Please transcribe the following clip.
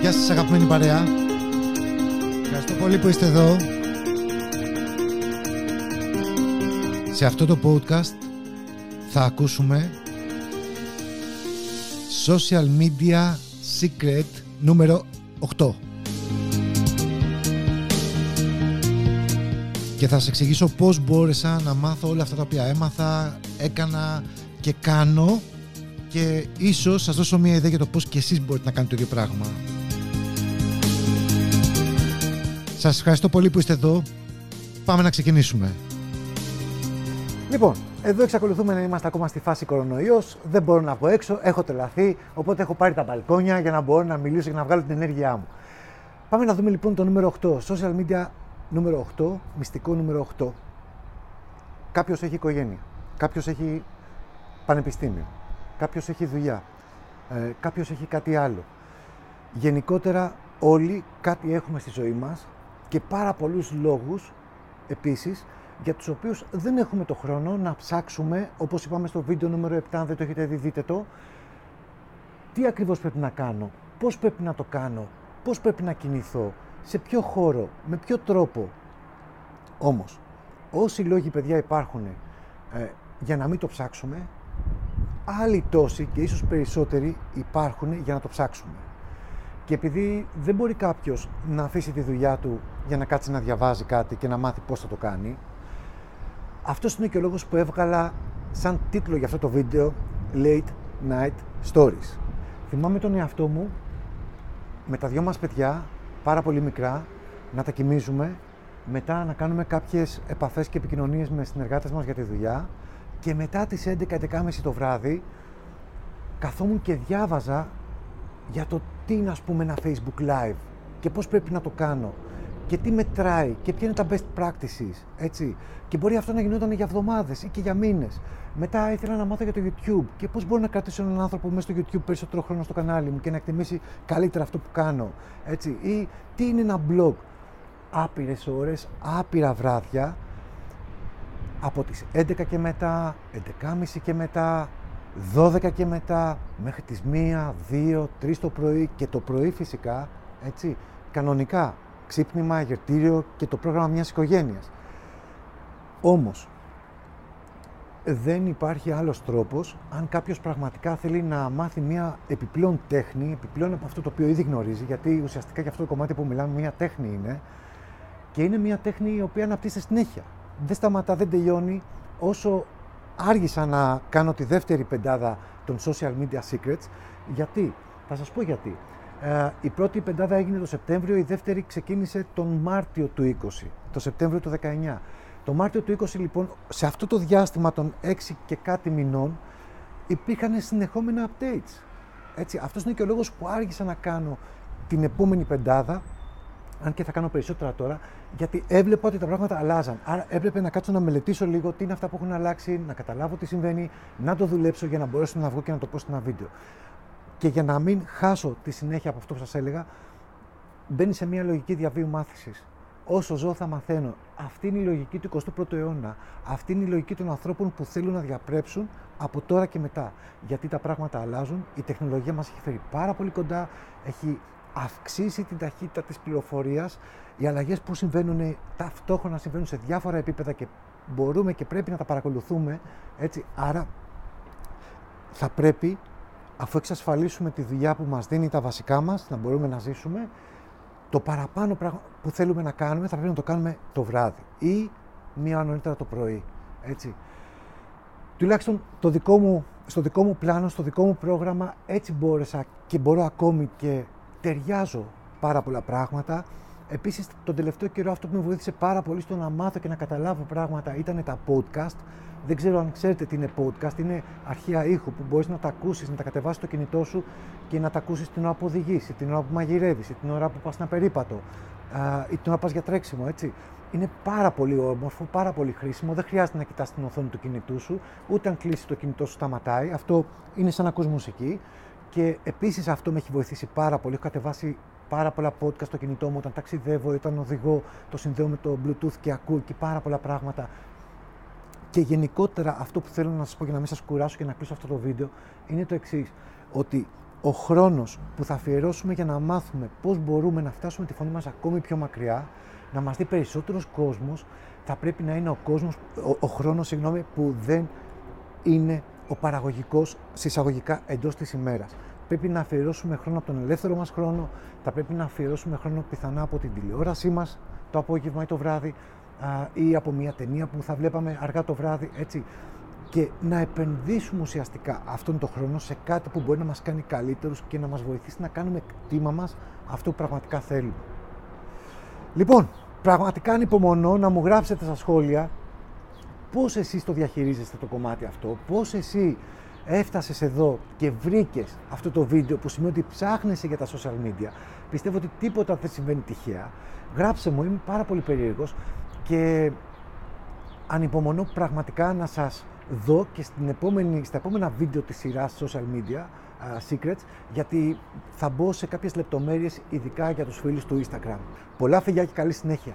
Γεια σας αγαπημένη παρέα. Ευχαριστώ πολύ που είστε εδώ. Σε αυτό το podcast θα ακούσουμε Social Media Secret νούμερο 8. Και θα σας εξηγήσω πώς μπόρεσα να μάθω όλα αυτά τα οποία έμαθα, έκανα και κάνω και ίσως σας δώσω μια ιδέα για το πώς και εσείς μπορείτε να κάνετε το ίδιο πράγμα. Σας ευχαριστώ πολύ που είστε εδώ. Πάμε να ξεκινήσουμε. Λοιπόν, εδώ εξακολουθούμε να είμαστε ακόμα στη φάση κορονοϊός. Δεν μπορώ να βγω έξω, έχω τρελαθεί, οπότε έχω πάρει τα μπαλκόνια για να μπορώ να μιλήσω και να βγάλω την ενέργειά μου. Πάμε να δούμε λοιπόν το νούμερο 8. Social media νούμερο 8, μυστικό νούμερο 8. Κάποιος έχει οικογένεια. Κάποιος έχει πανεπιστήμιο. Κάποιος έχει δουλειά. Ε, Κάποιος έχει κάτι άλλο. Γενικότερα όλοι κάτι έχουμε στη ζωή μας και πάρα πολλούς λόγους επίσης για τους οποίους δεν έχουμε το χρόνο να ψάξουμε, όπως είπαμε στο βίντεο νούμερο 7, αν δεν το έχετε δει δείτε το, τι ακριβώς πρέπει να κάνω, πώς πρέπει να το κάνω, πώς πρέπει να κινηθώ, σε ποιο χώρο, με ποιο τρόπο. Όμως, όσοι λόγοι παιδιά υπάρχουν ε, για να μην το ψάξουμε, άλλοι τόσοι και ίσως περισσότεροι υπάρχουν για να το ψάξουμε. Και επειδή δεν μπορεί κάποιος να αφήσει τη δουλειά του για να κάτσει να διαβάζει κάτι και να μάθει πώς θα το κάνει, αυτός είναι και ο λόγος που έβγαλα σαν τίτλο για αυτό το βίντεο Late Night Stories. Θυμάμαι τον εαυτό μου με τα δυο μας παιδιά, πάρα πολύ μικρά, να τα κοιμίζουμε, μετά να κάνουμε κάποιες επαφές και επικοινωνίες με συνεργάτες μας για τη δουλειά και μετά τις 11-11.30 το βράδυ καθόμουν και διάβαζα για το τι είναι ας πούμε ένα Facebook Live και πώς πρέπει να το κάνω και τι μετράει και ποια είναι τα best practices, έτσι. Και μπορεί αυτό να γινόταν για εβδομάδες ή και για μήνες. Μετά ήθελα να μάθω για το YouTube και πώς μπορώ να κρατήσω έναν άνθρωπο μέσα στο YouTube περισσότερο χρόνο στο κανάλι μου και να εκτιμήσει καλύτερα αυτό που κάνω, έτσι. Ή τι είναι ένα blog. Άπειρες ώρες, άπειρα βράδια, από τις 11 και μετά, 11.30 και μετά, 12 και μετά, μέχρι τις 1, 2, 3 το πρωί και το πρωί φυσικά, έτσι, κανονικά, ξύπνημα, γερτήριο και το πρόγραμμα μιας οικογένειας. Όμως, δεν υπάρχει άλλος τρόπος αν κάποιος πραγματικά θέλει να μάθει μια επιπλέον τέχνη, επιπλέον από αυτό το οποίο ήδη γνωρίζει, γιατί ουσιαστικά για αυτό το κομμάτι που μιλάμε μια τέχνη είναι και είναι μια τέχνη η οποία αναπτύσσεται συνέχεια. Δεν σταματά, δεν τελειώνει όσο άργησα να κάνω τη δεύτερη πεντάδα των social media secrets. Γιατί, θα σας πω γιατί. Ε, η πρώτη πεντάδα έγινε το Σεπτέμβριο, η δεύτερη ξεκίνησε τον Μάρτιο του 20, το Σεπτέμβριο του 19. Το Μάρτιο του 20 λοιπόν, σε αυτό το διάστημα των 6 και κάτι μηνών, υπήρχαν συνεχόμενα updates. Έτσι, αυτός είναι και ο λόγος που άργησα να κάνω την επόμενη πεντάδα, αν και θα κάνω περισσότερα τώρα, γιατί έβλεπα ότι τα πράγματα αλλάζαν. Άρα έπρεπε να κάτσω να μελετήσω λίγο τι είναι αυτά που έχουν αλλάξει, να καταλάβω τι συμβαίνει, να το δουλέψω για να μπορέσω να βγω και να το πω σε ένα βίντεο. Και για να μην χάσω τη συνέχεια από αυτό που σας έλεγα, μπαίνει σε μια λογική διαβίου μάθησης. Όσο ζω θα μαθαίνω. Αυτή είναι η λογική του 21ου αιώνα. Αυτή είναι η λογική των ανθρώπων που θέλουν να διαπρέψουν από τώρα και μετά. Γιατί τα πράγματα αλλάζουν, η τεχνολογία μας έχει φέρει πάρα πολύ κοντά, έχει αυξήσει την ταχύτητα της πληροφορίας, οι αλλαγές που συμβαίνουν ταυτόχρονα συμβαίνουν σε διάφορα επίπεδα και μπορούμε και πρέπει να τα παρακολουθούμε, έτσι, άρα θα πρέπει αφού εξασφαλίσουμε τη δουλειά που μας δίνει τα βασικά μας, να μπορούμε να ζήσουμε, το παραπάνω πράγμα που θέλουμε να κάνουμε θα πρέπει να το κάνουμε το βράδυ ή μία νωρίτερα το πρωί. Έτσι. Τουλάχιστον το δικό μου, στο δικό μου πλάνο, στο δικό μου πρόγραμμα, έτσι μπόρεσα και μπορώ ακόμη και ταιριάζω πάρα πολλά πράγματα. Επίσης, τον τελευταίο καιρό αυτό που με βοήθησε πάρα πολύ στο να μάθω και να καταλάβω πράγματα ήταν τα podcast. Δεν ξέρω αν ξέρετε τι είναι podcast. Είναι αρχεία ήχου που μπορείς να τα ακούσεις, να τα κατεβάσεις στο κινητό σου και να τα ακούσεις την ώρα που οδηγείς, την ώρα που μαγειρεύεις, την ώρα που πας ένα περίπατο ή την ώρα που πας για τρέξιμο. Έτσι. Είναι πάρα πολύ όμορφο, πάρα πολύ χρήσιμο. Δεν χρειάζεται να κοιτάς την οθόνη του κινητού σου, ούτε αν κλείσει το κινητό σου σταματάει. Αυτό είναι σαν να ακούς μουσική. Και επίσης αυτό με έχει βοηθήσει πάρα πολύ. Έχω κατεβάσει πάρα πολλά podcast στο κινητό μου όταν ταξιδεύω, όταν οδηγώ, το συνδέω με το Bluetooth και ακούω και πάρα πολλά πράγματα. Και γενικότερα αυτό που θέλω να σας πω για να μην σας κουράσω και να κλείσω αυτό το βίντεο είναι το εξής ότι ο χρόνος που θα αφιερώσουμε για να μάθουμε πώς μπορούμε να φτάσουμε τη φωνή μας ακόμη πιο μακριά, να μας δει περισσότερος κόσμος, θα πρέπει να είναι ο, κόσμος, ο, ο χρόνος συγγνώμη, που δεν είναι ο παραγωγικός συσσαγωγικά εντός της ημέρας. Πρέπει να αφιερώσουμε χρόνο από τον ελεύθερο μας χρόνο, θα πρέπει να αφιερώσουμε χρόνο πιθανά από την τηλεόρασή μας το απόγευμα ή το βράδυ ή από μια ταινία που θα βλέπαμε αργά το βράδυ, έτσι. Και να επενδύσουμε ουσιαστικά αυτόν τον χρόνο σε κάτι που μπορεί να μας κάνει καλύτερους και να μας βοηθήσει να κάνουμε κτήμα μας αυτό που πραγματικά θέλουμε. Λοιπόν, πραγματικά ανυπομονώ να μου γράψετε στα σχόλια πώς εσείς το διαχειρίζεστε το κομμάτι αυτό, πώς εσύ έφτασες εδώ και βρήκες αυτό το βίντεο που σημαίνει ότι ψάχνεσαι για τα social media; Πιστεύω ότι τίποτα δεν συμβαίνει τυχαία. Γράψε μου, είμαι πάρα πολύ περίεργος και ανυπομονώ πραγματικά να σας δω και στην επόμενη, στα επόμενα βίντεο της σειράς social media uh, secrets γιατί θα μπω σε κάποιες λεπτομέρειες ειδικά για τους φίλους του Instagram. Πολλά φιλιά και καλή συνέχεια!